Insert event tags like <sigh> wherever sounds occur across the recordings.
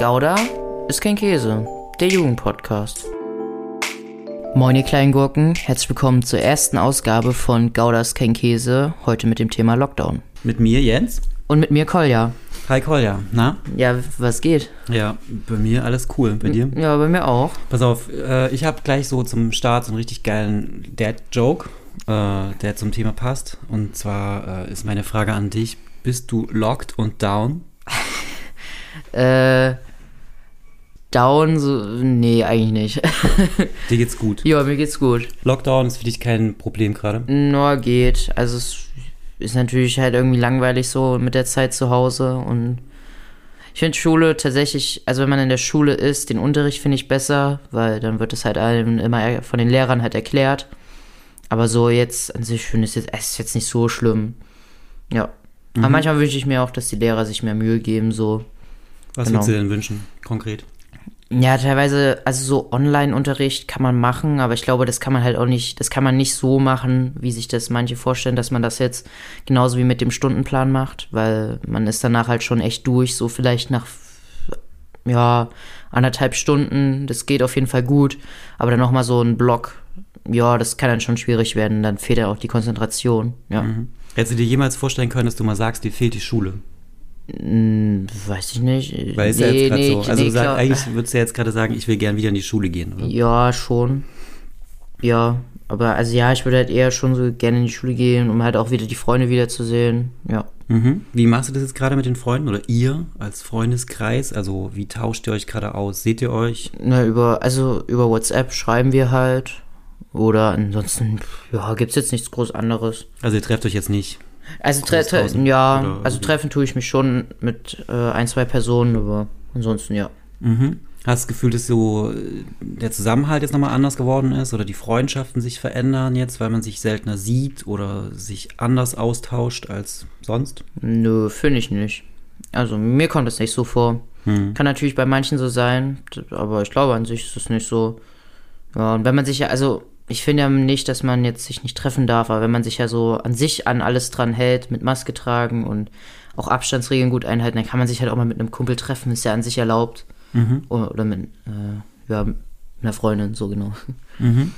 Gouda ist kein Käse, der Jugendpodcast. Moin ihr kleinen Gurken, herzlich willkommen zur ersten Ausgabe von Gouda ist kein Käse, heute mit dem Thema Lockdown. Mit mir, Jens. Und mit mir Kolja. Hi Kolja, na? Ja, was geht? Ja, bei mir alles cool. Bei dir? Ja, bei mir auch. Pass auf, äh, ich habe gleich so zum Start so einen richtig geilen Dad-Joke, äh, der zum Thema passt. Und zwar äh, ist meine Frage an dich, bist du locked und down? <laughs> Äh, down, so, nee, eigentlich nicht. <laughs> Dir geht's gut. ja, mir geht's gut. Lockdown ist für dich kein Problem gerade? Nur geht. Also es ist natürlich halt irgendwie langweilig so mit der Zeit zu Hause und ich finde Schule tatsächlich, also wenn man in der Schule ist, den Unterricht finde ich besser, weil dann wird es halt allen immer von den Lehrern halt erklärt. Aber so jetzt an sich finde ich es jetzt, ist jetzt nicht so schlimm. Ja. Aber Mhm. manchmal wünsche ich mir auch, dass die Lehrer sich mehr Mühe geben, so. Was Genau. würdest du denn wünschen, konkret? Ja, teilweise, also so Online-Unterricht kann man machen, aber ich glaube, das kann man halt auch nicht, das kann man nicht so machen, wie sich das manche vorstellen, dass man das jetzt genauso wie mit dem Stundenplan macht, weil man ist danach halt schon echt durch, so vielleicht nach, ja, anderthalb Stunden, das geht auf jeden Fall gut, aber dann nochmal so ein Block, ja, das kann dann schon schwierig werden, dann fehlt ja auch die Konzentration, ja. Mhm. Hättest du dir jemals vorstellen können, dass du mal sagst, dir fehlt die Schule? Hm, weiß ich nicht. Weil ist ja jetzt gerade so. Also nee, sag, glaub- eigentlich würdest du ja jetzt gerade sagen, ich will gern wieder in die Schule gehen, oder? Ja, schon. Ja, aber also ja, ich würde halt eher schon so gerne in die Schule gehen, um halt auch wieder die Freunde wiederzusehen. Ja. Mhm. Wie machst du das jetzt gerade mit den Freunden oder ihr als Freundeskreis? Also wie tauscht ihr euch gerade aus? Seht ihr euch? Na, über, also über WhatsApp schreiben wir halt. Oder ansonsten, ja, gibt's jetzt nichts groß anderes. Also ihr trefft euch jetzt nicht. Also, tre tre ja, oder also treffen tue ich mich schon mit äh, ein, zwei Personen, aber ansonsten ja. Mhm. Hast du das Gefühl, dass so äh, der Zusammenhalt jetzt nochmal anders geworden ist oder die Freundschaften sich verändern jetzt, weil man sich seltener sieht oder sich anders austauscht als sonst? Nö, finde ich nicht. Also mir kommt das nicht so vor. Hm. Kann natürlich bei manchen so sein, aber ich glaube an sich ist es nicht so. Ja, und wenn man sich ja, also ich finde ja nicht, dass man jetzt sich nicht treffen darf, aber wenn man sich ja so an sich an alles dran hält, mit Maske tragen und auch Abstandsregeln gut einhalten, dann kann man sich halt auch mal mit einem Kumpel treffen, ist ja an sich erlaubt. Mhm. Oder, mit, äh, ja, mit einer Freundin, so genau. Mhm.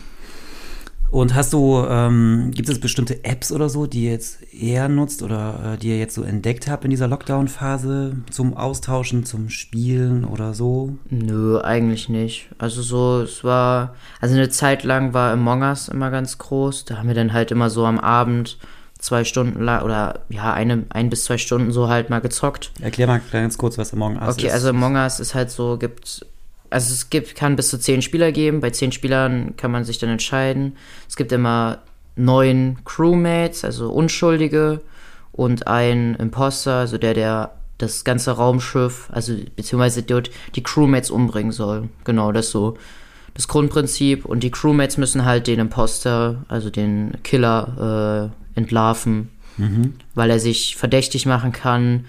Und hast du, ähm, gibt es bestimmte Apps oder so, die ihr jetzt eher nutzt oder äh, die ihr jetzt so entdeckt habt in dieser Lockdown-Phase zum Austauschen, zum Spielen oder so? Nö, eigentlich nicht. Also so, es war, also eine Zeit lang war Among Us immer ganz groß. Da haben wir dann halt immer so am Abend zwei Stunden lang oder ja, eine, ein bis zwei Stunden so halt mal gezockt. Erklär mal ganz kurz, was Among Us Okay, ist. also Among Us ist halt so, gibt, also es gibt, kann bis zu zehn Spieler geben. Bei zehn Spielern kann man sich dann entscheiden. Es gibt immer neun Crewmates, also Unschuldige und ein Imposter, also der, der das ganze Raumschiff, also beziehungsweise dort die Crewmates umbringen soll. Genau, das ist so das Grundprinzip. Und die Crewmates müssen halt den Imposter, also den Killer, äh, entlarven, Mhm. weil er sich verdächtig machen kann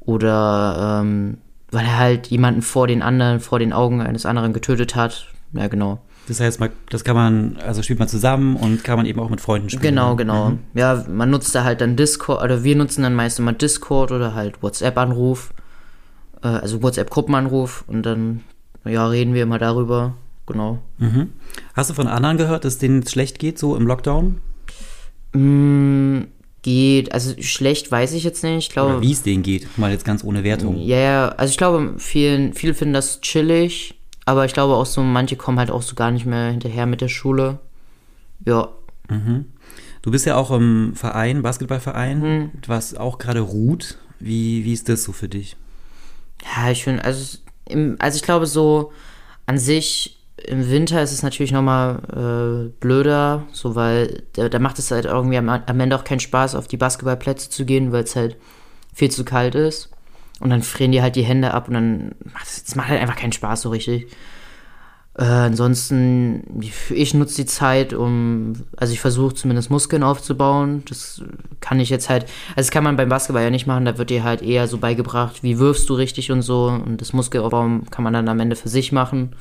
oder ähm, weil er halt jemanden vor den anderen, vor den Augen eines anderen getötet hat. Ja, genau. Das heißt, das kann man, also spielt man zusammen und kann man eben auch mit Freunden spielen. Genau, genau. Mhm. Ja, man nutzt da halt dann Discord, oder wir nutzen dann meist immer Discord oder halt WhatsApp-Anruf, äh, also WhatsApp-Gruppenanruf und dann, ja, reden wir immer darüber. Genau. Mhm. Hast du von anderen gehört, dass denen es schlecht geht, so im Lockdown? Mm, geht, also schlecht weiß ich jetzt nicht. Ich glaube, wie es denen geht? Mal jetzt ganz ohne Wertung. Ja, ja, also ich glaube, vielen, viele finden das chillig, aber ich glaube auch so, manche kommen halt auch so gar nicht mehr hinterher mit der Schule. Ja, Mhm. Du bist ja auch im Verein, Basketballverein, Mhm. was auch gerade ruht. Wie, wie ist das so für dich? ja, ich finde, also, also ich glaube so, an sich, im Winter ist es natürlich nochmal äh, blöder, so weil da, da macht es halt irgendwie am, am Ende auch keinen Spaß, auf die Basketballplätze zu gehen, weil es halt viel zu kalt ist. Und dann frieren die halt die Hände ab und dann macht es macht halt einfach keinen Spaß so richtig. Äh, ansonsten, ich nutze die Zeit, um, also ich versuche zumindest Muskeln aufzubauen. Das kann ich jetzt halt, also das kann man beim Basketball ja nicht machen, da wird dir halt eher so beigebracht, wie wirfst du richtig und so. Und das Muskelaufbauen kann man dann am Ende für sich machen.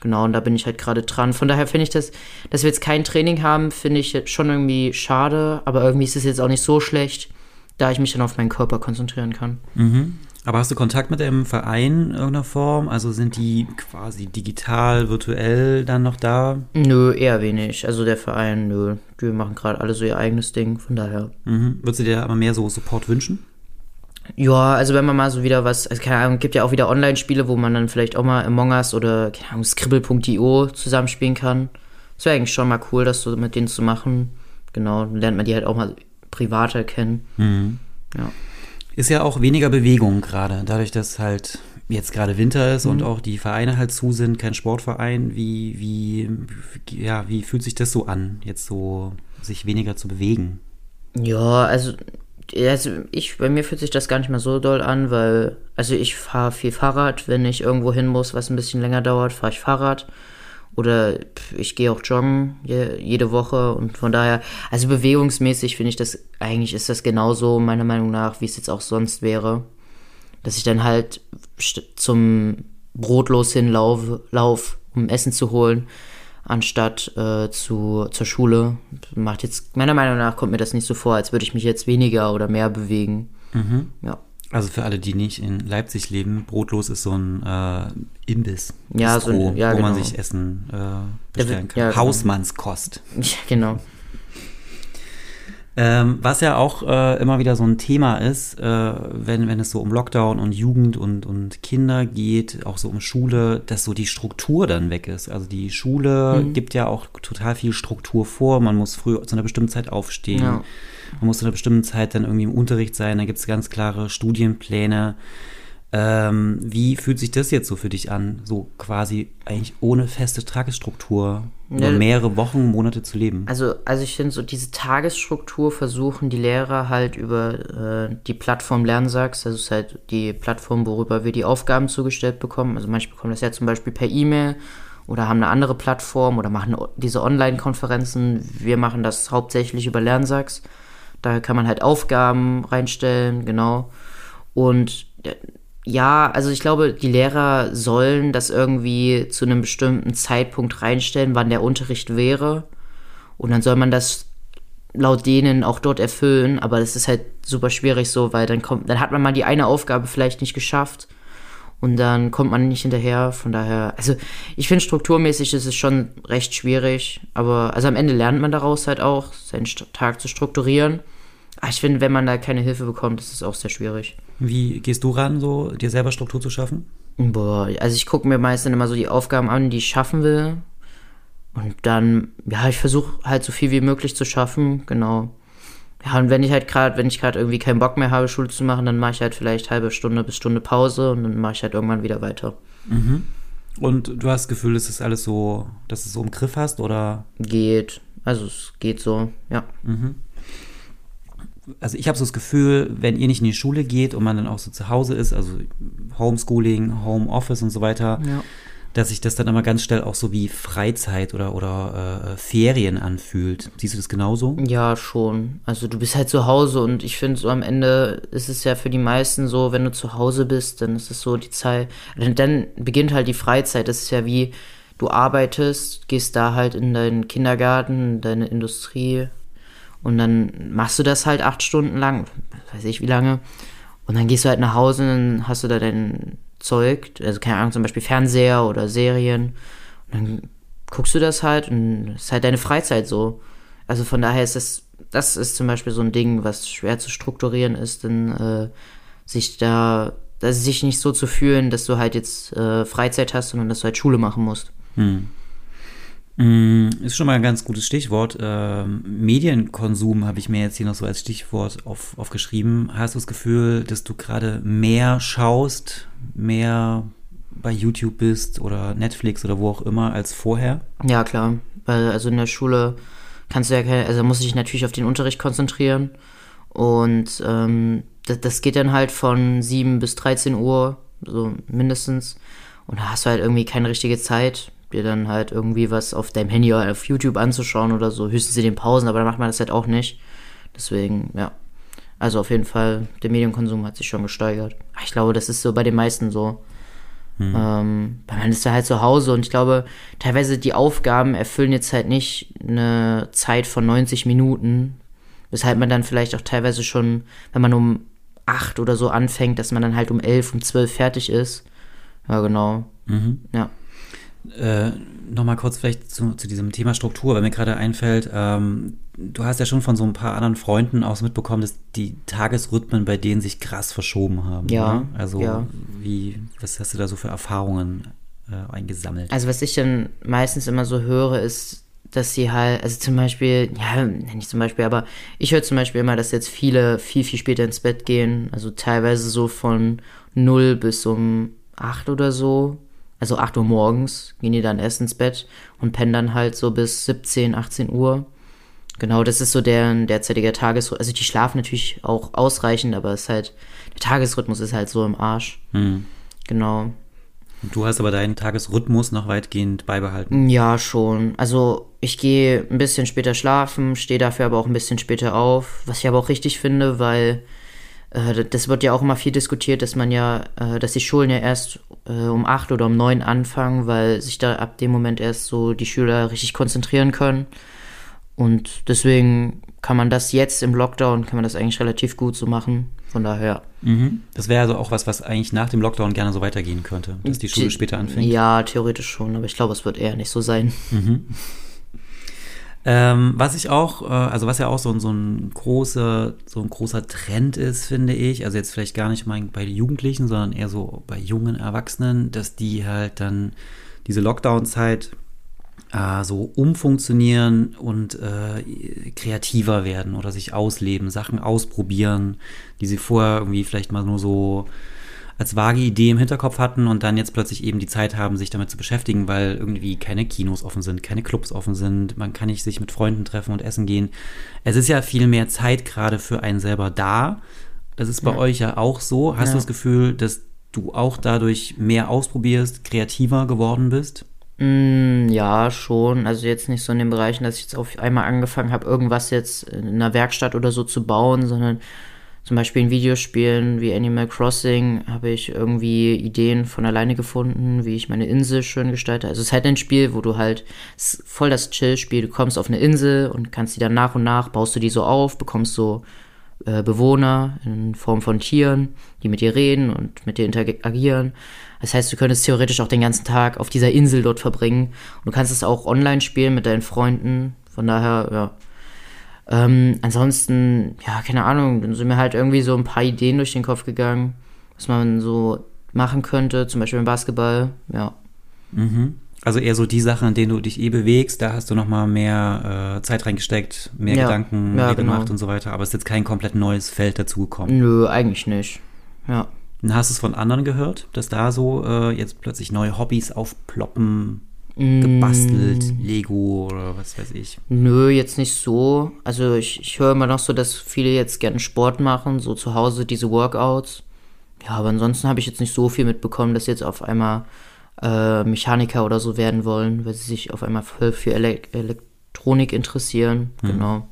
Genau, und da bin ich halt gerade dran. Von daher finde ich das, dass wir jetzt kein Training haben, finde ich jetzt schon irgendwie schade, aber irgendwie ist es jetzt auch nicht so schlecht, da ich mich dann auf meinen Körper konzentrieren kann. Mhm. Aber hast du Kontakt mit dem Verein in irgendeiner Form? Also sind die quasi digital, virtuell dann noch da? Nö, eher wenig. Also der Verein, nö. Die machen gerade alle so ihr eigenes Ding, von daher. Mhm. Würdest du dir aber mehr so Support wünschen? Ja, also wenn man mal so wieder was, also keine Ahnung, gibt ja auch wieder Online-Spiele, wo man dann vielleicht auch mal Among Us oder, keine Ahnung, Scribble.io zusammenspielen kann. Das wäre eigentlich schon mal cool, das so mit denen zu machen. Genau, dann lernt man die halt auch mal privater kennen. Mhm. Ja. Ist ja auch weniger Bewegung gerade, dadurch, dass halt jetzt gerade Winter ist Mhm. und auch die Vereine halt zu sind, kein Sportverein. Wie, wie, ja, wie fühlt sich das so an, jetzt so sich weniger zu bewegen? Ja, also, also ich, bei mir fühlt sich das gar nicht mehr so doll an, weil, also ich fahre viel Fahrrad, wenn ich irgendwo hin muss, was ein bisschen länger dauert, fahre ich Fahrrad. Oder ich gehe auch joggen je, jede Woche und von daher, also bewegungsmäßig finde ich das, eigentlich ist das genauso, meiner Meinung nach, wie es jetzt auch sonst wäre. Dass ich dann halt zum Brotlos hinlaufe, lauf, um Essen zu holen, anstatt äh, zu, zur Schule. Macht jetzt, meiner Meinung nach kommt mir das nicht so vor, als würde ich mich jetzt weniger oder mehr bewegen. Ja. Also für alle, die nicht in Leipzig leben, Brotlos ist so ein äh, Imbiss, Ja, so Bistro, ein- ja, wo man genau. sich Essen äh, bestellen kann. ja, genau. Hausmannskost. <laughs> ja, genau. Ähm, was ja auch äh, immer wieder so ein Thema ist, äh, wenn, wenn es so um Lockdown und Jugend und, und Kinder geht, auch so um Schule, dass so die Struktur dann weg ist. Also die Schule gibt ja auch total viel Struktur vor. Man muss früh zu einer bestimmten Zeit aufstehen. Ja. Man muss zu einer bestimmten Zeit dann irgendwie im Unterricht sein. Da gibt es ganz klare Studienpläne. Ähm, wie fühlt sich das jetzt so für dich an, so quasi eigentlich ohne feste Tagesstruktur über Ja. mehrere Wochen, Monate zu leben? Also, also ich finde, so diese Tagesstruktur versuchen die Lehrer halt über äh, die Plattform Lernsachs, das ist halt die Plattform, worüber wir die Aufgaben zugestellt bekommen. Also manche bekommen das ja zum Beispiel per E-Mail oder haben eine andere Plattform oder machen diese Online-Konferenzen. Wir machen das hauptsächlich über Lernsachs. Da kann man halt Aufgaben reinstellen, genau. Und äh, ja, also ich glaube, die Lehrer sollen das irgendwie zu einem bestimmten Zeitpunkt reinstellen, wann der Unterricht wäre. Und dann soll man das laut denen auch dort erfüllen, aber das ist halt super schwierig so, weil dann kommt, dann hat man mal die eine Aufgabe vielleicht nicht geschafft und dann kommt man nicht hinterher. Von daher, also ich finde strukturmäßig ist es schon recht schwierig, aber also am Ende lernt man daraus halt auch, seinen Tag zu strukturieren. Aber ich finde, wenn man da keine Hilfe bekommt, ist es auch sehr schwierig. Wie gehst du ran, so dir selber Struktur zu schaffen? Boah, also ich gucke mir meistens immer so die Aufgaben an, die ich schaffen will. Und dann, ja, ich versuche halt so viel wie möglich zu schaffen, genau. Ja, und wenn ich halt gerade, wenn ich gerade irgendwie keinen Bock mehr habe, Schule zu machen, dann mache ich halt vielleicht halbe Stunde bis Stunde Pause und dann mache ich halt irgendwann wieder weiter. Und du hast das Gefühl, dass das alles so, dass du es so im Griff hast oder? Geht. Also es geht so, ja. Also ich habe so das Gefühl, wenn ihr nicht in die Schule geht und man dann auch so zu Hause ist, also Homeschooling, Homeoffice und so weiter, Ja. dass sich das dann immer ganz schnell auch so wie Freizeit oder, oder äh, Ferien anfühlt. Siehst du das genauso? Ja, schon. Also du bist halt zu Hause und ich finde so am Ende ist es ja für die meisten so, wenn du zu Hause bist, dann ist es so die Zeit, dann, dann beginnt halt die Freizeit. Das ist ja wie, du arbeitest, gehst da halt in deinen Kindergarten, in deine Industrie und dann machst du das halt acht Stunden lang, weiß ich wie lange. Und dann gehst du halt nach Hause und dann hast du da dein Zeug, also keine Ahnung, zum Beispiel Fernseher oder Serien. Und dann guckst du das halt und ist halt deine Freizeit so. Also von daher ist das, das ist zum Beispiel so ein Ding, was schwer zu strukturieren ist, denn äh, sich da, also sich nicht so zu fühlen, dass du halt jetzt äh, Freizeit hast, sondern dass du halt Schule machen musst. Mm, Ist schon mal ein ganz gutes Stichwort. Ähm, Medienkonsum habe ich mir jetzt hier noch so als Stichwort auf, aufgeschrieben. Hast du das Gefühl, dass du gerade mehr schaust, mehr bei YouTube bist oder Netflix oder wo auch immer als vorher? Ja, klar. Weil also in der Schule kannst du ja keine, also musst du dich natürlich auf den Unterricht konzentrieren. Und ähm, das, das geht dann halt von 7 bis 13 Uhr, so mindestens. Und da hast du halt irgendwie keine richtige Zeit, dir dann halt irgendwie was auf deinem Handy oder auf YouTube anzuschauen oder so. Höchstens in den Pausen, aber dann macht man das halt auch nicht. Deswegen, ja. Also auf jeden Fall, der Medienkonsum hat sich schon gesteigert. Ich glaube, das ist so bei den meisten so. Ähm, weil man ist ja halt zu Hause und ich glaube, teilweise die Aufgaben erfüllen jetzt halt nicht eine Zeit von 90 Minuten, weshalb man dann vielleicht auch teilweise schon, wenn man um acht oder so anfängt, dass man dann halt um elf, um zwölf fertig ist. Ja, genau. Mhm. Ja. Äh, Nochmal kurz vielleicht zu, zu diesem Thema Struktur, weil mir gerade einfällt, ähm, du hast ja schon von so ein paar anderen Freunden auch so mitbekommen, dass die Tagesrhythmen bei denen sich krass verschoben haben. Ja, Ne? Also ja. wie, was hast du da so für Erfahrungen äh, eingesammelt? Also was ich dann meistens immer so höre, ist, dass sie halt, also zum Beispiel, ja, nicht zum Beispiel, aber ich höre zum Beispiel immer, dass jetzt viele viel, viel später ins Bett gehen. Also teilweise so von 0 bis um 8 oder so. Also 8 Uhr morgens gehen die dann erst ins Bett und pennen dann halt so bis 17, 18 Uhr. Genau, das ist so deren derzeitiger Tagesrhythmus. Also die schlafen natürlich auch ausreichend, aber es ist halt, der Tagesrhythmus ist halt so im Arsch. Hm. Genau. Du hast aber deinen Tagesrhythmus noch weitgehend beibehalten. Ja, schon. Also ich gehe ein bisschen später schlafen, stehe dafür aber auch ein bisschen später auf, was ich aber auch richtig finde, weil äh, das wird ja auch immer viel diskutiert, dass man ja, äh, dass die Schulen ja erst äh, um acht oder um neun anfangen, weil sich da ab dem Moment erst so die Schüler richtig konzentrieren können. Und deswegen kann man das jetzt im Lockdown, kann man das eigentlich relativ gut so machen. Von daher. Mhm. Das wäre also auch was, was eigentlich nach dem Lockdown gerne so weitergehen könnte, dass die Schule The- später anfängt. Ja, theoretisch schon, aber ich glaube, es wird eher nicht so sein. <laughs> Ähm, was ich auch, äh, also was ja auch so, ein- so ein großer, so ein großer Trend ist, finde ich, also jetzt vielleicht gar nicht mal bei Jugendlichen, sondern eher so bei jungen Erwachsenen, dass die halt dann diese Lockdown-Zeit äh, so umfunktionieren und äh, kreativer werden oder sich ausleben, Sachen ausprobieren, die sie vorher irgendwie vielleicht mal nur so als vage Idee im Hinterkopf hatten und dann jetzt plötzlich eben die Zeit haben, sich damit zu beschäftigen, weil irgendwie keine Kinos offen sind, keine Clubs offen sind, man kann nicht sich mit Freunden treffen und essen gehen. Es ist ja viel mehr Zeit gerade für einen selber da. Das ist bei Ja. euch ja auch so. Hast Ja. du das Gefühl, dass du auch dadurch mehr ausprobierst, kreativer geworden bist? Mm, ja, schon. Also jetzt nicht so in den Bereichen, dass ich jetzt auf einmal angefangen habe, irgendwas jetzt in einer Werkstatt oder so zu bauen, sondern zum Beispiel in Videospielen wie Animal Crossing habe ich irgendwie Ideen von alleine gefunden, wie ich meine Insel schön gestalte. Also es ist halt ein Spiel, wo du halt, voll das Chill-Spiel, du kommst auf eine Insel und kannst die dann nach und nach, baust du die so auf, bekommst so äh, Bewohner in Form von Tieren, die mit dir reden und mit dir interagieren. Das heißt, du könntest theoretisch auch den ganzen Tag auf dieser Insel dort verbringen. Und du kannst es auch online spielen mit deinen Freunden. Von daher, ja. Ähm, ansonsten, ja, keine Ahnung, dann sind mir halt irgendwie so ein paar Ideen durch den Kopf gegangen, was man so machen könnte, zum Beispiel im Basketball, ja. Mhm. Also eher so die Sachen, in denen du dich eh bewegst, da hast du nochmal mehr äh, Zeit reingesteckt, mehr Ja. Gedanken Ja, genau. gemacht und so weiter. Aber es ist jetzt kein komplett neues Feld dazugekommen. Nö, eigentlich nicht. Ja. Und hast du es von anderen gehört, dass da so äh, jetzt plötzlich neue Hobbys aufploppen, Mm. gebastelt, Lego oder was weiß ich? Nö, jetzt nicht so. Also ich, ich höre immer noch so, dass viele jetzt gerne Sport machen, so zu Hause diese Workouts. Ja, aber ansonsten habe ich jetzt nicht so viel mitbekommen, dass jetzt auf einmal äh, Mechaniker oder so werden wollen, weil sie sich auf einmal voll für Ele Elektronik interessieren. Genau.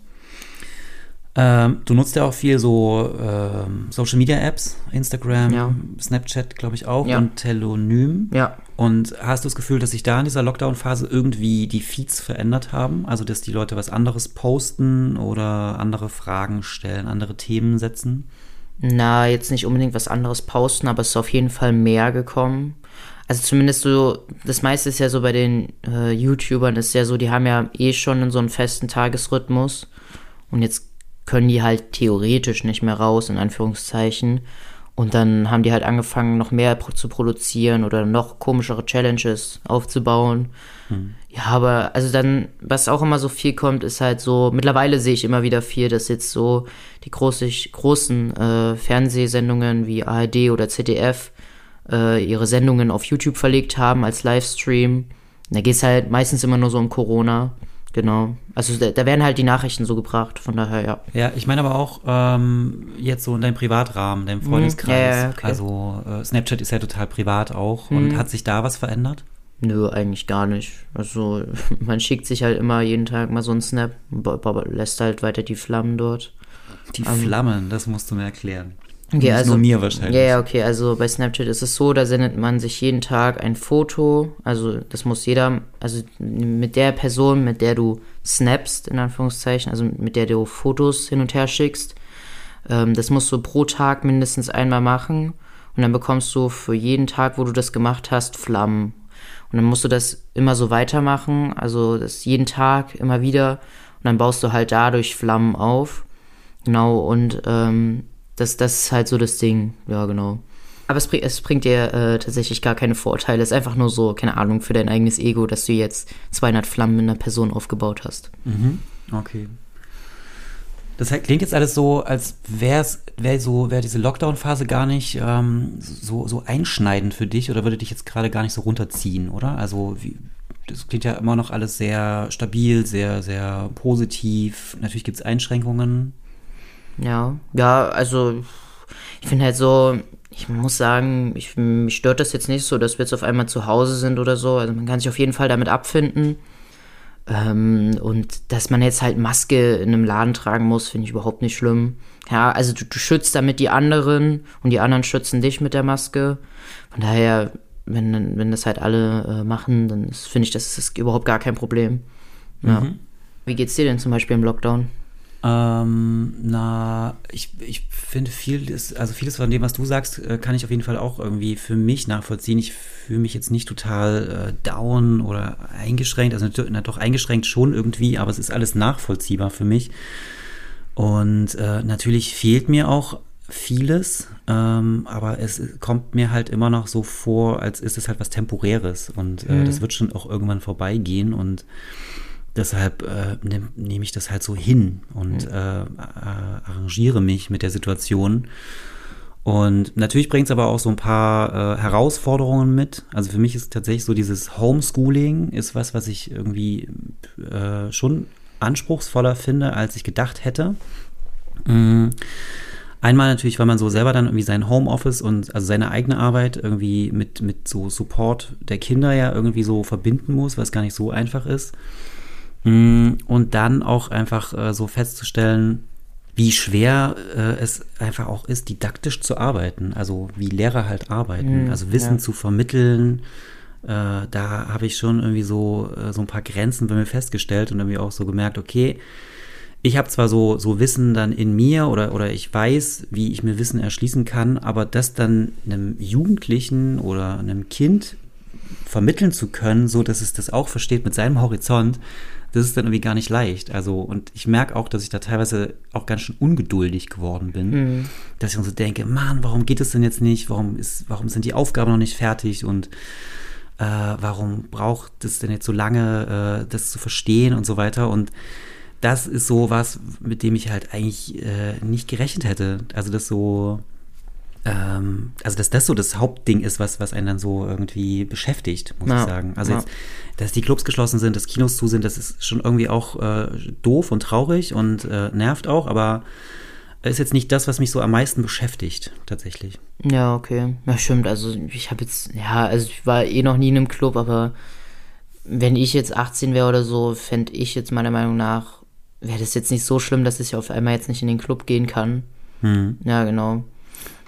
Ähm, du nutzt ja auch viel so ähm, Social Media Apps, Instagram, Ja. Snapchat, glaube ich auch, Ja. und Telonym. Ja. Und hast du das Gefühl, dass sich da in dieser Lockdown-Phase irgendwie die Feeds verändert haben? Also, dass die Leute was anderes posten oder andere Fragen stellen, andere Themen setzen? Na, jetzt nicht unbedingt was anderes posten, aber es ist auf jeden Fall mehr gekommen. Also zumindest so, das meiste ist ja so bei den äh, YouTubern ist ja so, die haben ja eh schon so einen festen Tagesrhythmus und jetzt können die halt theoretisch nicht mehr raus, in Anführungszeichen. Und dann haben die halt angefangen, noch mehr zu produzieren oder noch komischere Challenges aufzubauen. Ja, aber also dann, was auch immer so viel kommt, ist halt so, mittlerweile sehe ich immer wieder viel, dass jetzt so die große, großen äh, Fernsehsendungen wie ARD oder ZDF äh, ihre Sendungen auf YouTube verlegt haben als Livestream. Da geht es halt meistens immer nur so um Corona. Genau. Also da, da werden halt die Nachrichten so gebracht, von daher, ja. Ja, ich meine aber auch ähm, jetzt so in deinem Privatrahmen, deinem Freundeskreis. Mhm. Ja, ja, okay. Also äh, Snapchat ist ja total privat auch. Und Mhm. hat sich da was verändert? Nö, eigentlich gar nicht. Also <laughs> man schickt sich halt immer jeden Tag mal so einen Snap, lässt halt weiter die Flammen dort. Die Flammen, das musst du mir erklären. Okay, Nicht also, nur mir wahrscheinlich. Ja, ja, okay, also bei Snapchat ist es so, da sendet man sich jeden Tag ein Foto, also das muss jeder, also mit der Person, mit der du snapst, in Anführungszeichen, also mit der du Fotos hin und her schickst, Ähm, das musst du pro Tag mindestens einmal machen. Und dann bekommst du für jeden Tag, wo du das gemacht hast, Flammen. Und dann musst du das immer so weitermachen, also das jeden Tag immer wieder. Und dann baust du halt dadurch Flammen auf. Genau, und ähm, das, das ist halt so das Ding. Ja, genau. Aber es, es bringt dir äh, tatsächlich gar keine Vorteile. Es ist einfach nur so, keine Ahnung, für dein eigenes Ego, dass du jetzt 200 Flammen in einer Person aufgebaut hast. Mhm. Okay. Das klingt jetzt alles so, als wäre wär so, wäre diese Lockdown-Phase gar nicht ähm, so, so einschneidend für dich oder würde dich jetzt gerade gar nicht so runterziehen, oder? Also wie, das klingt ja immer noch alles sehr stabil, sehr, sehr positiv. Natürlich gibt es Einschränkungen. Ja, ja, also ich finde halt so, ich muss sagen, ich, mich stört das jetzt nicht so, dass wir jetzt auf einmal zu Hause sind oder so. Also man kann sich auf jeden Fall damit abfinden. Ähm, und dass man jetzt halt Maske in einem Laden tragen muss, finde ich überhaupt nicht schlimm. Ja, also du, du, schützt damit die anderen und die anderen schützen dich mit der Maske. Von daher, wenn, wenn das halt alle äh, machen, dann finde ich, das ist überhaupt gar kein Problem. Ja. Mhm. Wie geht's dir denn zum Beispiel im Lockdown? Ähm, na, ich, ich finde vieles, also vieles von dem, was du sagst, äh, kann ich auf jeden Fall auch irgendwie für mich nachvollziehen. Ich fühle mich jetzt nicht total äh, down oder eingeschränkt, also na, doch eingeschränkt schon irgendwie, aber es ist alles nachvollziehbar für mich. Und äh, natürlich fehlt mir auch vieles, ähm, aber es kommt mir halt immer noch so vor, als ist es halt was Temporäres und äh, mhm. das wird schon auch irgendwann vorbeigehen und deshalb äh, nehme nehm ich das halt so hin und mhm. äh, arrangiere mich mit der Situation. Und natürlich bringt es aber auch so ein paar äh, Herausforderungen mit. Also für mich ist tatsächlich so dieses Homeschooling ist was, was ich irgendwie äh, schon anspruchsvoller finde, als ich gedacht hätte. Mhm. Einmal natürlich, weil man so selber dann irgendwie sein Homeoffice und also seine eigene Arbeit irgendwie mit, mit so Support der Kinder ja irgendwie so verbinden muss, was gar nicht so einfach ist. Mm, und dann auch einfach äh, so festzustellen, wie schwer äh, es einfach auch ist, didaktisch zu arbeiten. Also wie Lehrer halt arbeiten. Mhm, also Wissen ja. zu vermitteln. Äh, da habe ich schon irgendwie so, so ein paar Grenzen bei mir festgestellt und irgendwie auch so gemerkt, okay, ich habe zwar so, so Wissen dann in mir oder, oder ich weiß, wie ich mir Wissen erschließen kann, aber das dann einem Jugendlichen oder einem Kind vermitteln zu können, so dass es das auch versteht mit seinem Horizont, das ist dann irgendwie gar nicht leicht. Also, und ich merke auch, dass ich da teilweise auch ganz schön ungeduldig geworden bin. Mhm. Dass ich dann so denke, Mann, warum geht es denn jetzt nicht? Warum ist, warum sind die Aufgaben noch nicht fertig? Und äh, warum braucht es denn jetzt so lange, äh, das zu verstehen und so weiter? Und das ist so was, mit dem ich halt eigentlich äh, nicht gerechnet hätte. Also das so, ähm, also dass das so das Hauptding ist, was, was einen dann so irgendwie beschäftigt, muss ja, ich sagen. Also ja. jetzt, dass die Clubs geschlossen sind, dass Kinos zu sind, das ist schon irgendwie auch äh, doof und traurig und äh, nervt auch, aber ist jetzt nicht das, was mich so am meisten beschäftigt, tatsächlich. Ja, okay. Ja, stimmt. Also ich habe jetzt, ja, also ich war eh noch nie in einem Club, aber wenn ich jetzt 18 wäre oder so, fände ich jetzt meiner Meinung nach, wäre das jetzt nicht so schlimm, dass ich auf einmal jetzt nicht in den Club gehen kann. Hm. Ja, genau.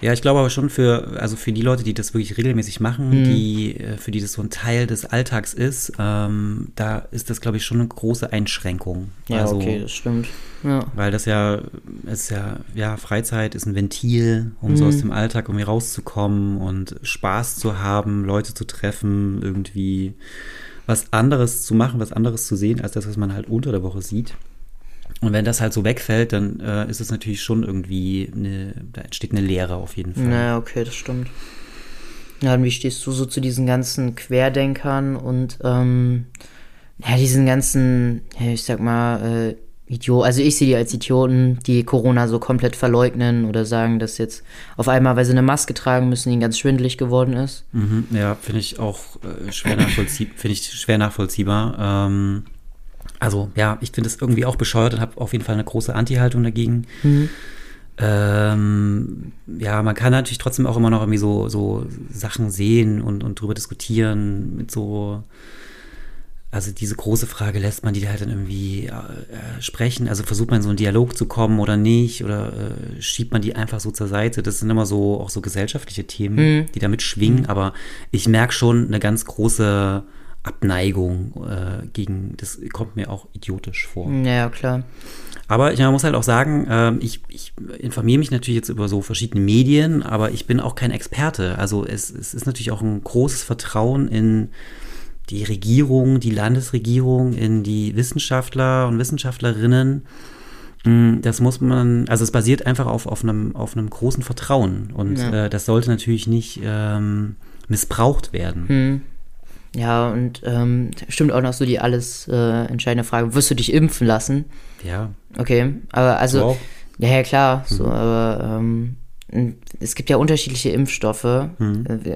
Ja, ich glaube aber schon für, also für die Leute, die das wirklich regelmäßig machen, mhm. die, äh, für die das so ein Teil des Alltags ist, ähm, da ist das, glaube ich, schon eine große Einschränkung. Ja, also, okay, das stimmt. Ja. Weil das ja, ist ja, ja, Freizeit ist ein Ventil, um mhm. so aus dem Alltag irgendwie rauszukommen und Spaß zu haben, Leute zu treffen, irgendwie was anderes zu machen, was anderes zu sehen, als das, was man halt unter der Woche sieht. Und wenn das halt so wegfällt, dann äh, ist es natürlich schon irgendwie, eine, da entsteht eine Leere auf jeden Fall. Naja, okay, das stimmt. Ja, und wie stehst du so zu diesen ganzen Querdenkern und ähm, ja, diesen ganzen, ich sag mal, äh, Idioten, also ich sehe die als Idioten, die Corona so komplett verleugnen oder sagen, dass jetzt auf einmal, weil sie eine Maske tragen müssen, ihnen ganz schwindelig geworden ist. Mhm, ja, finde ich auch äh, schwer, nachvollzieh find ich schwer nachvollziehbar. Ähm, also ja, ich finde es irgendwie auch bescheuert und habe auf jeden Fall eine große Anti-Haltung dagegen. Mhm. Ähm, ja, man kann natürlich trotzdem auch immer noch irgendwie so, so Sachen sehen und, und drüber diskutieren mit so, also diese große Frage, lässt man die halt dann irgendwie äh, sprechen? Also versucht man so einen Dialog zu kommen oder nicht? Oder äh, schiebt man die einfach so zur Seite? Das sind immer so auch so gesellschaftliche Themen, mhm. die damit schwingen. Mhm. Aber ich merke schon eine ganz große Abneigung äh, gegen, das kommt mir auch idiotisch vor. Ja, klar. Aber ich, man muss halt auch sagen, äh, ich, ich informiere mich natürlich jetzt über so verschiedene Medien, aber ich bin auch kein Experte. Also es, es ist natürlich auch ein großes Vertrauen in die Regierung, die Landesregierung, in die Wissenschaftler und Wissenschaftlerinnen. Mm, Das muss man, also es basiert einfach auf, auf, einem, auf einem großen Vertrauen und Ja. äh, das sollte natürlich nicht ähm, missbraucht werden. Hm. Ja, und ähm, stimmt auch noch so die alles äh, entscheidende Frage. Wirst du dich impfen lassen? Ja, Okay, aber also. Auch? Ja, ja, klar. So, aber ähm, es gibt ja unterschiedliche Impfstoffe. Äh,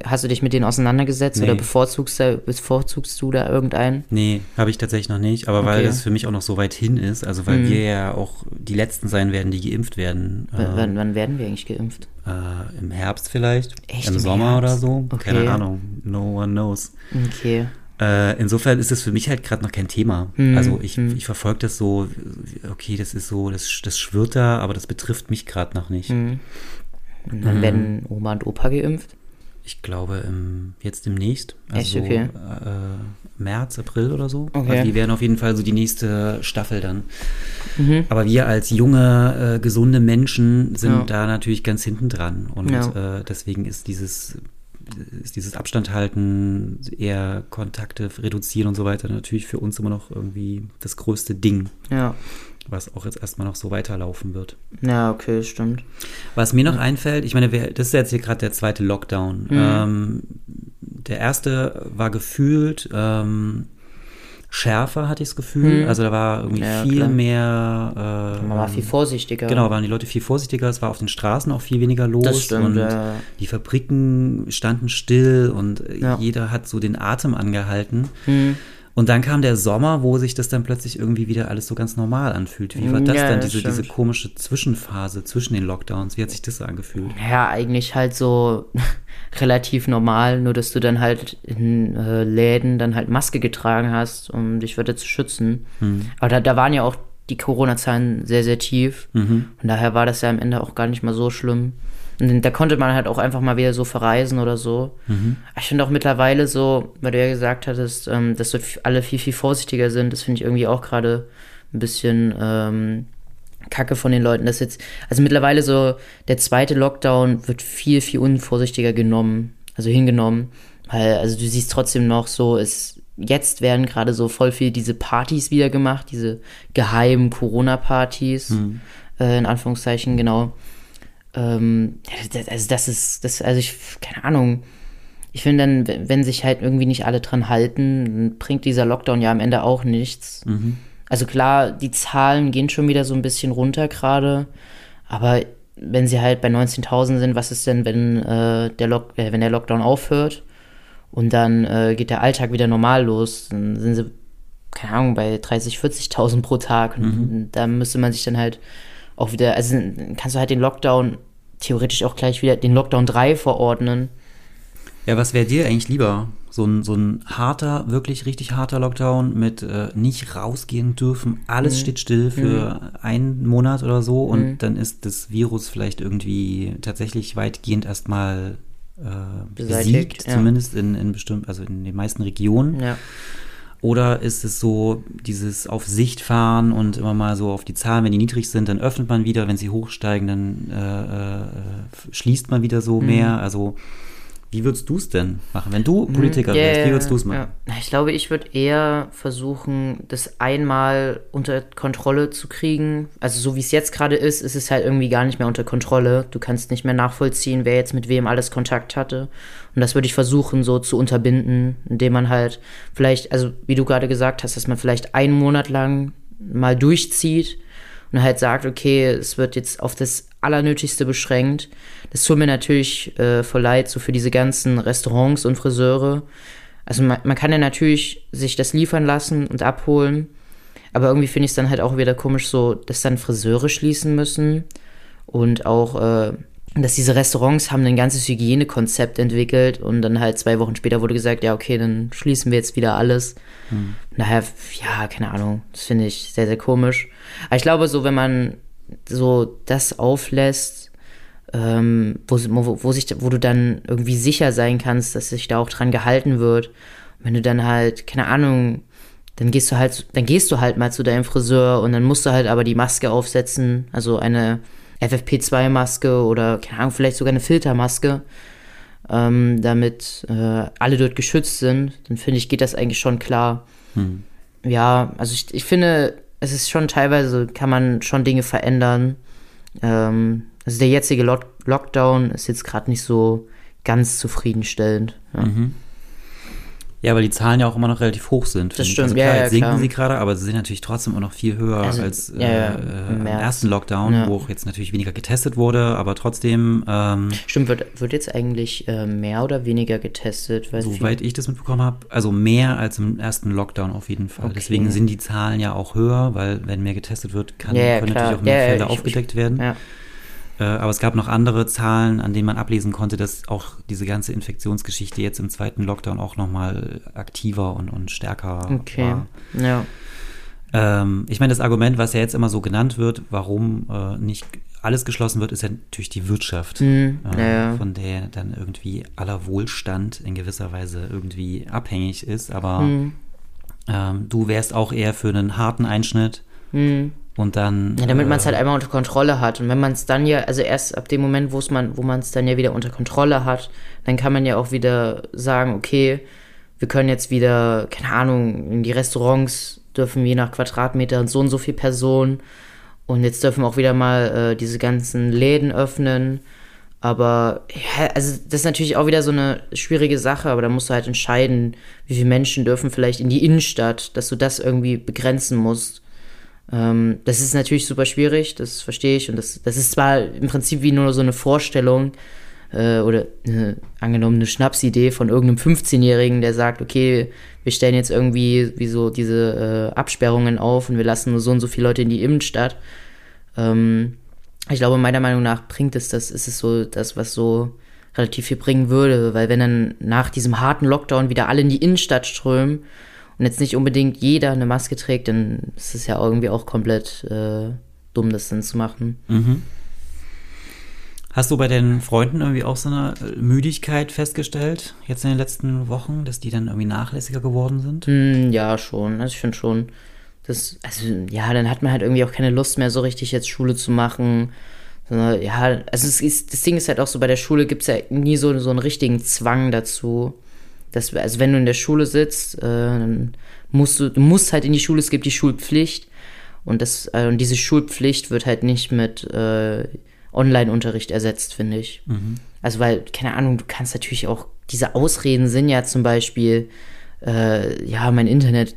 Hast du dich mit denen auseinandergesetzt Nee. oder bevorzugst, bevorzugst du da irgendeinen? Nee, habe ich tatsächlich noch nicht, aber weil Okay. das für mich auch noch so weit hin ist, also weil wir ja auch die Letzten sein werden, die geimpft werden. W- Äh, Wann, wann werden wir eigentlich geimpft? äh, Im Herbst vielleicht, Echt, im im Sommer Herbst? oder so, Okay. keine Ahnung, no one knows. Okay. Äh, insofern ist das für mich halt gerade noch kein Thema. Hm, also ich, hm. ich verfolge das so, okay, das ist so, das, das schwirrt da, aber das betrifft mich gerade noch nicht. Hm. Und dann Mhm. werden Oma und Opa geimpft? Ich glaube im, jetzt demnächst, also Echt? so, Okay. äh, März, April oder so. Okay. Also die werden auf jeden Fall so die nächste Staffel dann. Mhm. Aber wir als junge, äh, gesunde Menschen sind Ja. da natürlich ganz hinten dran. Und Ja. äh, deswegen ist dieses, ist dieses Abstand halten, eher Kontakte reduzieren und so weiter natürlich für uns immer noch irgendwie das größte Ding, Ja. Was auch jetzt erstmal noch so weiterlaufen wird. Ja, okay, stimmt. Was mir noch einfällt, ich meine, wir- das ist jetzt hier gerade der zweite Lockdown. Mhm. Ähm, der erste war gefühlt ähm, schärfer, hatte ich das Gefühl. Mhm. Also da war irgendwie Ja, viel klar. mehr. Äh, Man war viel vorsichtiger. Genau, waren die Leute viel vorsichtiger, es war auf den Straßen auch viel weniger los Das stimmt, und ja. die Fabriken standen still und Ja. jeder hat so den Atem angehalten. Hm. Und dann kam der Sommer, wo sich das dann plötzlich irgendwie wieder alles so ganz normal anfühlt. Wie war das Ja, dann, diese, diese komische Zwischenphase zwischen den Lockdowns? Wie hat sich das so angefühlt? Ja, eigentlich halt so <laughs> relativ normal, nur dass du dann halt in äh, Läden dann halt Maske getragen hast, um dich weiter zu schützen. Hm. Aber da, da waren ja auch die Corona-Zahlen sehr, sehr tief. Mhm. Und daher war das ja am Ende auch gar nicht mal so schlimm. Und da konnte man halt auch einfach mal wieder so verreisen oder so. Mhm. Ich finde auch mittlerweile so, weil du ja gesagt hattest, ähm, dass so alle viel, viel vorsichtiger sind, das finde ich irgendwie auch gerade ein bisschen ähm, kacke von den Leuten. Dass jetzt, also mittlerweile so, der zweite Lockdown wird viel, viel unvorsichtiger genommen, also hingenommen. Weil, also du siehst trotzdem noch so, es, jetzt werden gerade so voll viel diese Partys wieder gemacht, diese geheimen Corona-Partys, äh, in Anführungszeichen, genau. Ähm, das, also das ist, das, also ich, keine Ahnung. Ich finde dann, wenn- sich halt irgendwie nicht alle dran halten, dann bringt dieser Lockdown ja am Ende auch nichts. Also klar, die Zahlen gehen schon wieder so ein bisschen runter gerade, aber wenn sie halt bei 19.000 sind, was ist denn, wenn, äh, der, Lock äh, wenn der Lockdown aufhört und dann äh, geht der Alltag wieder normal los, dann sind sie, keine Ahnung, bei 30, 40.000 pro Tag und da müsste man sich dann halt auch wieder, also kannst du halt den Lockdown theoretisch auch gleich wieder den Lockdown 3 verordnen. Ja, was wäre dir eigentlich lieber? So ein, so ein harter, wirklich richtig harter Lockdown mit äh, nicht rausgehen dürfen, alles Mhm. steht still für einen Monat oder so und dann ist das Virus vielleicht irgendwie tatsächlich weitgehend erstmal besiegt, ja. zumindest in, in bestimmt, also in den meisten Regionen. Ja. Oder ist es so, dieses auf Sicht fahren und immer mal so auf die Zahlen, wenn die niedrig sind, dann öffnet man wieder, wenn sie hochsteigen, dann äh, äh, schließt man wieder Mhm. so mehr. Also wie würdest du es denn machen? Wenn du Politiker Ja, wärst, wie würdest du es machen? Ja. Ich glaube, ich würde eher versuchen, das einmal unter Kontrolle zu kriegen. Also so wie es jetzt gerade ist, ist es halt irgendwie gar nicht mehr unter Kontrolle. Du kannst nicht mehr nachvollziehen, wer jetzt mit wem alles Kontakt hatte. Und das würde ich versuchen, so zu unterbinden, indem man halt vielleicht, also wie du gerade gesagt hast, dass man vielleicht einen Monat lang mal durchzieht und halt sagt, okay, es wird jetzt auf das Allernötigste beschränkt. Das tut mir natürlich äh, voll leid, so für diese ganzen Restaurants und Friseure. Also man, man kann ja natürlich sich das liefern lassen und abholen, aber irgendwie finde ich es dann halt auch wieder komisch, so, dass dann Friseure schließen müssen und auch, äh, dass diese Restaurants haben ein ganzes Hygienekonzept entwickelt und dann halt zwei Wochen später wurde gesagt, ja, okay, dann schließen wir jetzt wieder alles. Daher, ja, keine Ahnung, das finde ich sehr, sehr komisch. Aber ich glaube, so, wenn man so das auflässt, ähm, wo, wo, wo, sich, wo du dann irgendwie sicher sein kannst, dass sich da auch dran gehalten wird Wenn du dann halt, keine Ahnung, dann gehst du halt, dann gehst du halt mal zu deinem Friseur und dann musst du halt aber die Maske aufsetzen, also eine FFP2-Maske oder, keine Ahnung, vielleicht sogar eine Filtermaske, ähm, damit äh, alle dort geschützt sind, dann finde ich, geht das eigentlich schon klar. Hm. Ja, also ich, ich finde, es ist schon teilweise, kann man schon Dinge verändern. Ähm, also der jetzige Lock Lockdown ist jetzt gerade nicht so ganz zufriedenstellend. Ja. Mhm. Ja, weil die Zahlen ja auch immer noch relativ hoch sind. Das stimmt, also klar, ja, jetzt sinken klar. sie gerade, aber sie sind natürlich trotzdem immer noch viel höher Also, als äh, ja, ja, im ersten Lockdown, Ja. wo auch jetzt natürlich weniger getestet wurde, aber trotzdem, ähm, Stimmt, wird, wird jetzt eigentlich äh, mehr oder weniger getestet? Soweit ich das mitbekommen habe, also mehr als im ersten Lockdown auf jeden Fall. Okay. Deswegen sind die Zahlen ja auch höher, weil wenn mehr getestet wird, kann, Ja, ja, können klar. natürlich auch mehr Ja, ja, Fälle ich- aufgedeckt werden. Ja. Äh, aber es gab noch andere Zahlen, an denen man ablesen konnte, dass auch diese ganze Infektionsgeschichte jetzt im zweiten Lockdown auch nochmal aktiver und, und stärker Okay. war. Ja. Ähm, ich meine, das Argument, was ja jetzt immer so genannt wird, warum äh, nicht alles geschlossen wird, ist ja natürlich die Wirtschaft, Hm, äh, ja. von der dann irgendwie aller Wohlstand in gewisser Weise irgendwie abhängig ist. Aber Hm, ähm, du wärst auch eher für einen harten Einschnitt hm. Und dann. Ja, damit man es äh, halt einmal unter Kontrolle hat. Und wenn man es dann ja, also erst ab dem Moment, wo es man, wo man es dann ja wieder unter Kontrolle hat, dann kann man ja auch wieder sagen, okay, wir können jetzt wieder, keine Ahnung, in die Restaurants dürfen je nach Quadratmeter so und so viel Personen. Und jetzt dürfen wir auch wieder mal äh, diese ganzen Läden öffnen. Aber ja, also das ist natürlich auch wieder so eine schwierige Sache, aber da musst du halt entscheiden, wie viele Menschen dürfen vielleicht in die Innenstadt, dass du das irgendwie begrenzen musst. Ähm, das ist natürlich super schwierig, das verstehe ich. Und das, das ist zwar im Prinzip wie nur so eine Vorstellung äh, oder eine angenommene Schnapsidee von irgendeinem 15-Jährigen, der sagt, okay, wir stellen jetzt irgendwie wie so diese äh, Absperrungen auf und wir lassen nur so und so viele Leute in die Innenstadt. Ähm, ich glaube, meiner Meinung nach bringt es das, ist es so das, was so relativ viel bringen würde, weil wenn dann nach diesem harten Lockdown wieder alle in die Innenstadt strömen und jetzt nicht unbedingt jeder eine Maske trägt, dann ist es ja irgendwie auch komplett äh, dumm, das dann zu machen. Mhm. Hast du bei den Freunden irgendwie auch so eine äh, Müdigkeit festgestellt, jetzt in den letzten Wochen, dass die dann irgendwie nachlässiger geworden sind? Hm, ja, schon. Also ich finde schon, das, also ja, dann hat man halt irgendwie auch keine Lust mehr, so richtig jetzt Schule zu machen. Ja, also es ist, das Ding ist halt auch so, bei der Schule gibt es ja nie so, so einen richtigen Zwang dazu. Dass, also wenn du in der Schule sitzt, äh, dann musst du, du musst halt in die Schule, es gibt die Schulpflicht. Und, das, äh, und diese Schulpflicht wird halt nicht mit äh, Online-Unterricht ersetzt, finde ich. Also weil, keine Ahnung, du kannst natürlich auch, diese Ausreden sind ja zum Beispiel, äh, ja, mein Internet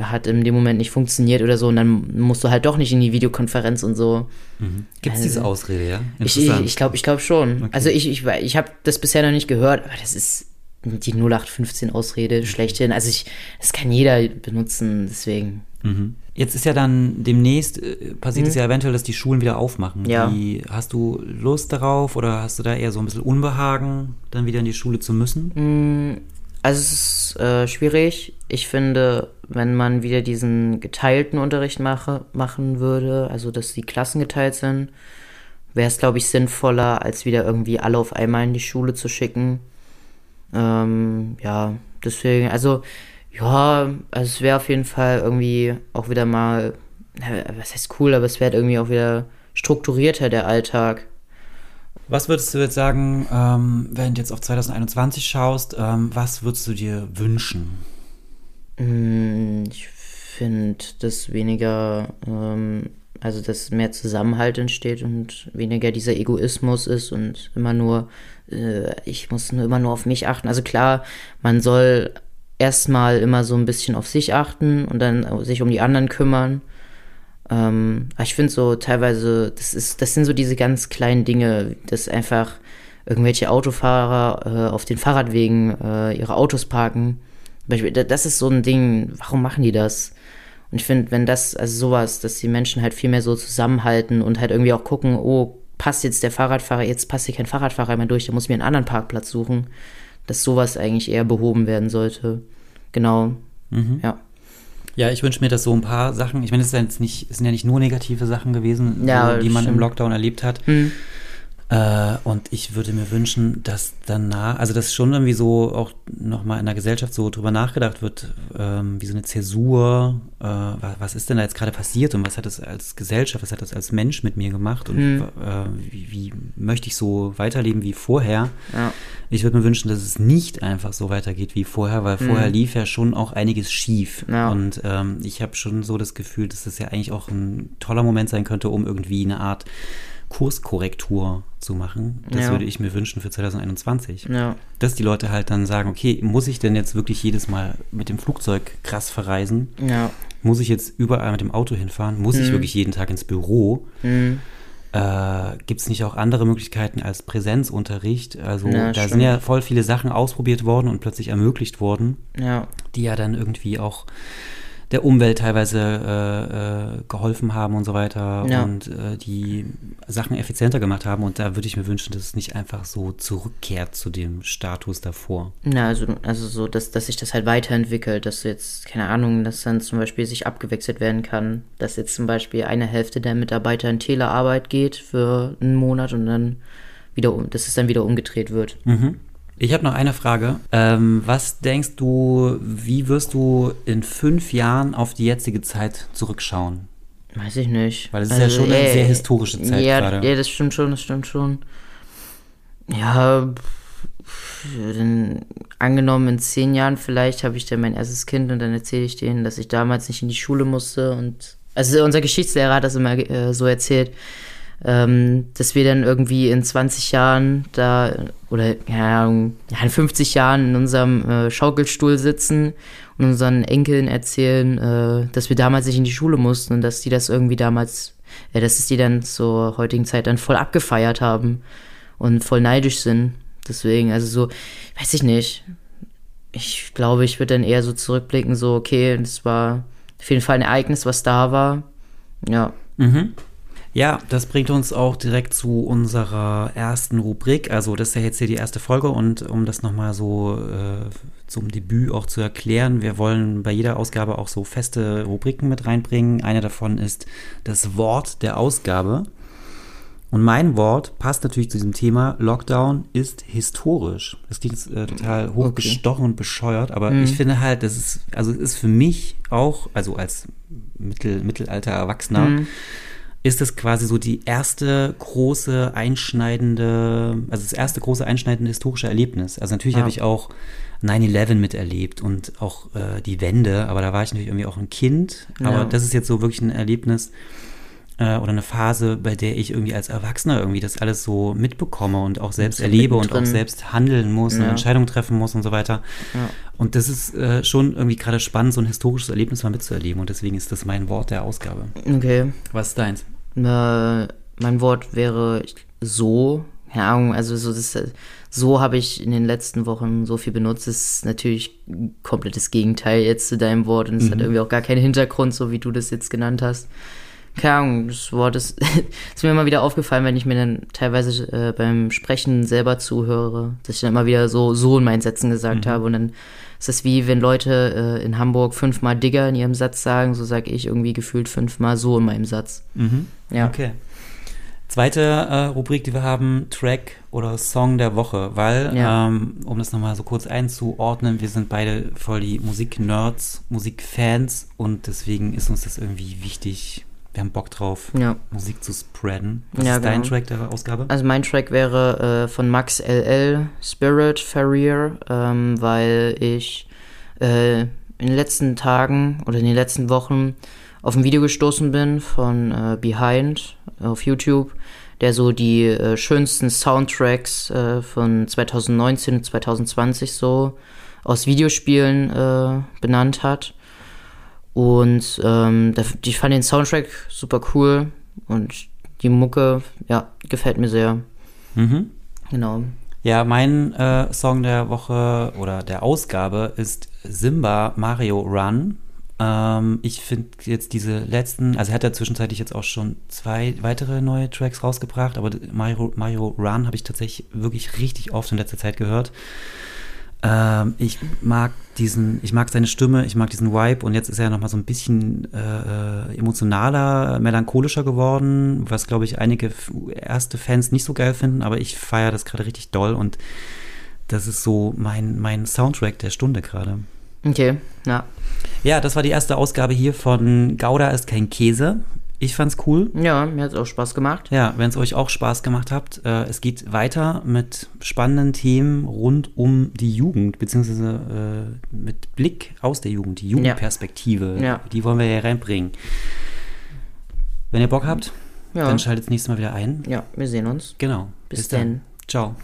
hat in dem Moment nicht funktioniert oder so und dann musst du halt doch nicht in die Videokonferenz und so. Gibt es Also- diese Ausrede, ja? Ich glaube, ich, ich glaub schon. Okay. Also ich, ich, ich habe das bisher noch nicht gehört, aber das ist die 0815-Ausrede schlechthin. Also ich, das kann jeder benutzen, deswegen. Mhm. Jetzt ist ja dann demnächst, äh, passiert es ja eventuell, dass die Schulen wieder aufmachen. Mhm. Ja. Wie, hast du Lust darauf oder hast du da eher so ein bisschen Unbehagen, dann wieder in die Schule zu müssen? Also es ist äh, schwierig. Ich finde, wenn man wieder diesen geteilten Unterricht mache, machen würde, also dass die Klassen geteilt sind, wäre es, glaube ich, sinnvoller, als wieder irgendwie alle auf einmal in die Schule zu schicken. Ähm, ja, deswegen, also ja, also es wäre auf jeden Fall irgendwie auch wieder mal, was heißt cool, aber es wäre irgendwie auch wieder strukturierter, der Alltag. Was würdest du jetzt sagen, ähm, wenn du jetzt auf 2021 schaust, ähm, was würdest du dir wünschen? Mm, Ich finde, dass weniger, ähm, also dass mehr Zusammenhalt entsteht und weniger dieser Egoismus ist und immer nur, äh, ich muss nur immer nur auf mich achten. Also klar, man soll erstmal immer so ein bisschen auf sich achten und dann sich um die anderen kümmern. Ähm, aber ich finde so teilweise, das ist, das sind so diese ganz kleinen Dinge, dass einfach irgendwelche Autofahrer äh, auf den Fahrradwegen äh, ihre Autos parken. Das ist so ein Ding, warum machen die das? Und ich finde, wenn das, also sowas, dass die Menschen halt viel mehr so zusammenhalten und halt irgendwie auch gucken, oh, passt jetzt der Fahrradfahrer, jetzt passt hier kein Fahrradfahrer mehr durch, da muss ich mir einen anderen Parkplatz suchen, dass sowas eigentlich eher behoben werden sollte. Genau. Ja. Ja, ich wünsche mir, dass so ein paar Sachen, ich meine, es sind, jetzt nicht, es sind ja nicht nur negative Sachen gewesen, Ja, die man stimmt. im Lockdown erlebt hat. Hm. Äh, und ich würde mir wünschen, dass danach, also dass schon irgendwie so auch nochmal in der Gesellschaft so drüber nachgedacht wird, ähm, wie so eine Zäsur, äh, was ist denn da jetzt gerade passiert und was hat das als Gesellschaft, was hat das als Mensch mit mir gemacht und Hm. äh, wie, wie möchte ich so weiterleben wie vorher. Ja. Ich würde mir wünschen, dass es nicht einfach so weitergeht wie vorher, weil vorher Mhm. lief ja schon auch einiges schief. Ja. Und ähm, ich habe schon so das Gefühl, dass das ja eigentlich auch ein toller Moment sein könnte, um irgendwie eine Art Kurskorrektur zu machen. Das Ja. würde ich mir wünschen für 2021. Ja. Dass die Leute halt dann sagen, okay, muss ich denn jetzt wirklich jedes Mal mit dem Flugzeug krass verreisen? Ja. Muss ich jetzt überall mit dem Auto hinfahren? Muss ich Mhm. wirklich jeden Tag ins Büro? Hm. Äh, Gibt es nicht auch andere Möglichkeiten als Präsenzunterricht? Also Ja, da sind stimmt. ja voll viele Sachen ausprobiert worden und plötzlich ermöglicht worden, Ja. die ja dann irgendwie auch der Umwelt teilweise äh, äh, geholfen haben und so weiter Ja. und äh, die Sachen effizienter gemacht haben. Und da würde ich mir wünschen, dass es nicht einfach so zurückkehrt zu dem Status davor. Na, also, also so, dass, dass sich das halt weiterentwickelt, dass jetzt, keine Ahnung, dass dann zum Beispiel sich abgewechselt werden kann, dass jetzt zum Beispiel eine Hälfte der Mitarbeiter in Telearbeit geht für einen Monat und dann wieder um, dass es dann wieder umgedreht wird. Mhm. Ich habe noch eine Frage. Ähm, was denkst du, wie wirst du in fünf Jahren auf die jetzige Zeit zurückschauen? Weiß ich nicht. Weil es ist ja schon eine sehr historische Zeit ja, gerade. Ja, das stimmt schon, das stimmt schon. Ja, dann, angenommen in zehn Jahren vielleicht habe ich dann mein erstes Kind und dann erzähle ich denen, dass ich damals nicht in die Schule musste und also unser Geschichtslehrer hat das immer äh, so erzählt, ähm, dass wir dann irgendwie in 20 Jahren da oder ja, in 50 Jahren in unserem äh, Schaukelstuhl sitzen und unseren Enkeln erzählen, äh, dass wir damals nicht in die Schule mussten und dass die das irgendwie damals, äh, dass es die dann zur heutigen Zeit dann voll abgefeiert haben und voll neidisch sind. Deswegen, also so, weiß ich nicht. Ich glaube, ich würde dann eher so zurückblicken, so, okay, das war auf jeden Fall ein Ereignis, was da war. Ja. Mhm. Ja, das bringt uns auch direkt zu unserer ersten Rubrik. Also das ist ja jetzt hier die erste Folge und um das nochmal so äh, zum Debüt auch zu erklären, wir wollen bei jeder Ausgabe auch so feste Rubriken mit reinbringen. Eine davon ist das Wort der Ausgabe. Und mein Wort passt natürlich zu diesem Thema. Lockdown ist historisch. Das klingt äh, total hochgestochen und bescheuert, aber ich finde halt, das ist, also es ist für mich auch, also als Mittel, Mittelalter Erwachsener, Mhm. Ist es quasi so die erste große einschneidende, also das erste große einschneidende historische Erlebnis. Also natürlich Ja. habe ich auch 9-11 miterlebt und auch äh, die Wende, aber da war ich natürlich irgendwie auch ein Kind. Aber Ja. das ist jetzt so wirklich ein Erlebnis äh, oder eine Phase, bei der ich irgendwie als Erwachsener irgendwie das alles so mitbekomme und auch selbst erlebe und auch selbst handeln muss und Ja. Entscheidungen treffen muss und so weiter. Ja. Und das ist äh, schon irgendwie gerade spannend, so ein historisches Erlebnis mal mitzuerleben. Und deswegen ist das mein Wort der Ausgabe. Okay. Was ist deins? Äh, mein Wort wäre so. Keine Ahnung, also so, das, so habe ich in den letzten Wochen so viel benutzt. Das ist natürlich ein komplettes Gegenteil jetzt zu deinem Wort und es hat irgendwie auch gar keinen Hintergrund, so wie du das jetzt genannt hast. Keine Ahnung, das Wort ist, <laughs> ist mir immer wieder aufgefallen, wenn ich mir dann teilweise äh, beim Sprechen selber zuhöre, dass ich dann immer wieder so, so in meinen Sätzen gesagt habe und dann ist das wie, wenn Leute äh, in Hamburg fünfmal Digger in ihrem Satz sagen, so sage ich irgendwie gefühlt fünfmal so in meinem Satz. Ja. Okay. Zweite äh, Rubrik, die wir haben, Track oder Song der Woche, weil, Ja. ähm, um das nochmal so kurz einzuordnen, wir sind beide voll die Musik-Nerds, Musikfans und deswegen ist uns das irgendwie wichtig. Wir haben Bock drauf, Ja. Musik zu spreaden. Was Ja, ist dein genau. Track der Ausgabe? Also mein Track wäre äh, von Max LL, Spirit Farrier, ähm, weil ich äh, in den letzten Tagen oder in den letzten Wochen auf ein Video gestoßen bin von äh, Behind auf YouTube, der so die äh, schönsten Soundtracks äh, von 2019 und 2020 so aus Videospielen äh, benannt hat. Und ähm, ich fand den Soundtrack super cool und die Mucke, ja, gefällt mir sehr. Mhm. Genau. Ja, mein äh, Song der Woche oder der Ausgabe ist Simba Mario Run. Ähm, ich finde jetzt diese letzten, also er hat ja zwischenzeitlich jetzt auch schon zwei weitere neue Tracks rausgebracht, aber Mario, Mario Run habe ich tatsächlich wirklich richtig oft in letzter Zeit gehört. Ähm, ich mag diesen, ich mag seine Stimme, ich mag diesen Vibe und jetzt ist er nochmal so ein bisschen äh, emotionaler, melancholischer geworden, was glaube ich einige erste Fans nicht so geil finden, aber ich feiere das gerade richtig doll und das ist so mein, mein Soundtrack der Stunde gerade. Okay, ja. Ja, das war die erste Ausgabe hier von Gouda ist kein Käse. Ich fand's cool. Ja, mir hat's auch Spaß gemacht. Ja, wenn es euch auch Spaß gemacht hat, äh, es geht weiter mit spannenden Themen rund um die Jugend, beziehungsweise äh, mit Blick aus der Jugend, die Jugendperspektive. Ja. Ja. Die wollen wir hier reinbringen. Wenn ihr Bock habt, Ja. dann schaltet das nächste Mal wieder ein. Ja, wir sehen uns. Genau. Bis dann. denn. Ciao.